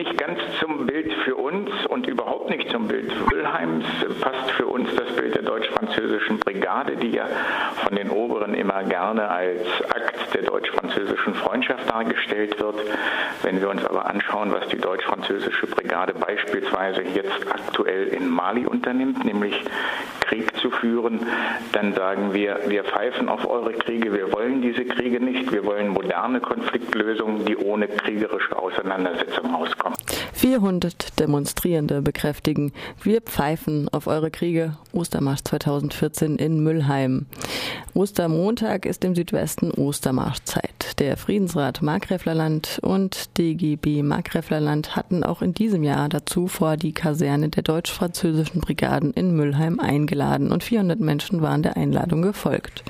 nicht ganz zum Bild für uns und überhaupt nicht zum Bild Wilhelms passt für uns das Bild der deutsch-französischen Brigade, die ja von den Oberen immer gerne als Akt der deutsch-französischen Freundschaft dargestellt wird. Wenn wir uns aber anschauen, was die deutsch-französische Brigade beispielsweise jetzt aktuell in Mali unternimmt, nämlich Krieg zu führen, dann sagen wir, wir pfeifen auf eure Kriege, wir wollen diese Kriege nicht, wir wollen moderne Konfliktlösungen, die ohne kriegerische Auseinandersetzung auskommen. 400 Demonstrierende bekräftigen, wir pfeifen auf eure Kriege. Ostermarsch 2014 in Müllheim. Ostermontag ist im Südwesten Ostermarschzeit. Der Friedensrat Markgräflerland und DGB Markgräflerland hatten auch in diesem Jahr dazu vor die Kaserne der deutsch-französischen Brigaden in Müllheim eingeladen und 400 Menschen waren der Einladung gefolgt.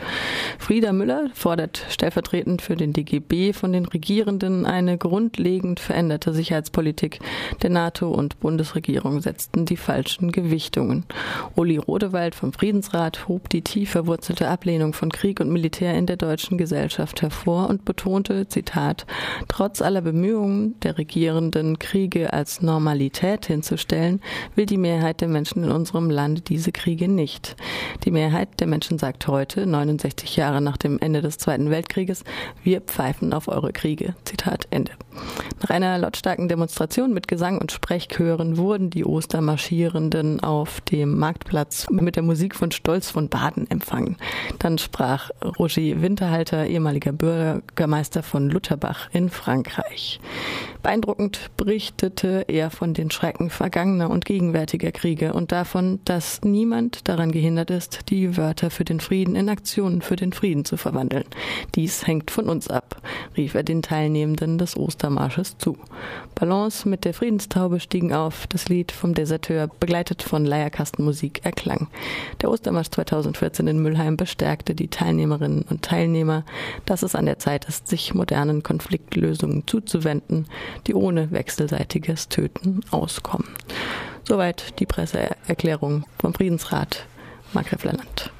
Frieda Müller fordert stellvertretend für den DGB von den Regierenden eine grundlegend veränderte Sicherheitspolitik. Der NATO und Bundesregierung setzten die falschen Gewichtungen. Uli Rodewald vom Friedensrat hob die tief verwurzelte Ablehnung von Krieg und Militär in der deutschen Gesellschaft hervor und betonte, Zitat, trotz aller Bemühungen der Regierenden, Kriege als Normalität hinzustellen, will die Mehrheit der Menschen in unserem Land diese Kriege nicht. Die Mehrheit der Menschen sagt heute, 69 Jahre nach dem Ende des Zweiten Weltkrieges, wir pfeifen auf eure Kriege. Zitat Ende. Nach einer lautstarken Demonstration mit Gesang und Sprechchören wurden die Ostermarschierenden auf dem Marktplatz mit der Musik von Stolz von Baden empfangen. Dann sprach Roger Winterhalter, ehemaliger Bürgermeister von Lutherbach in Frankreich. Beeindruckend berichtete er von den Schrecken vergangener und gegenwärtiger Kriege und davon, dass niemand daran gehindert ist, die Wörter für den Frieden in Aktionen für den Frieden zu verwandeln. Dies hängt von uns ab, rief er den Teilnehmenden des Ostermarsches zu. Ballons mit der Friedenstaube stiegen auf, das Lied vom Deserteur, begleitet von Leierkastenmusik, erklang. Der Ostermarsch 2014 in Müllheim bestärkte die Teilnehmerinnen und Teilnehmer, dass es an der Zeit ist, sich modernen Konfliktlösungen zuzuwenden, die ohne wechselseitiges Töten auskommen. Soweit die Presseerklärung vom Friedensrat Markgräflerland.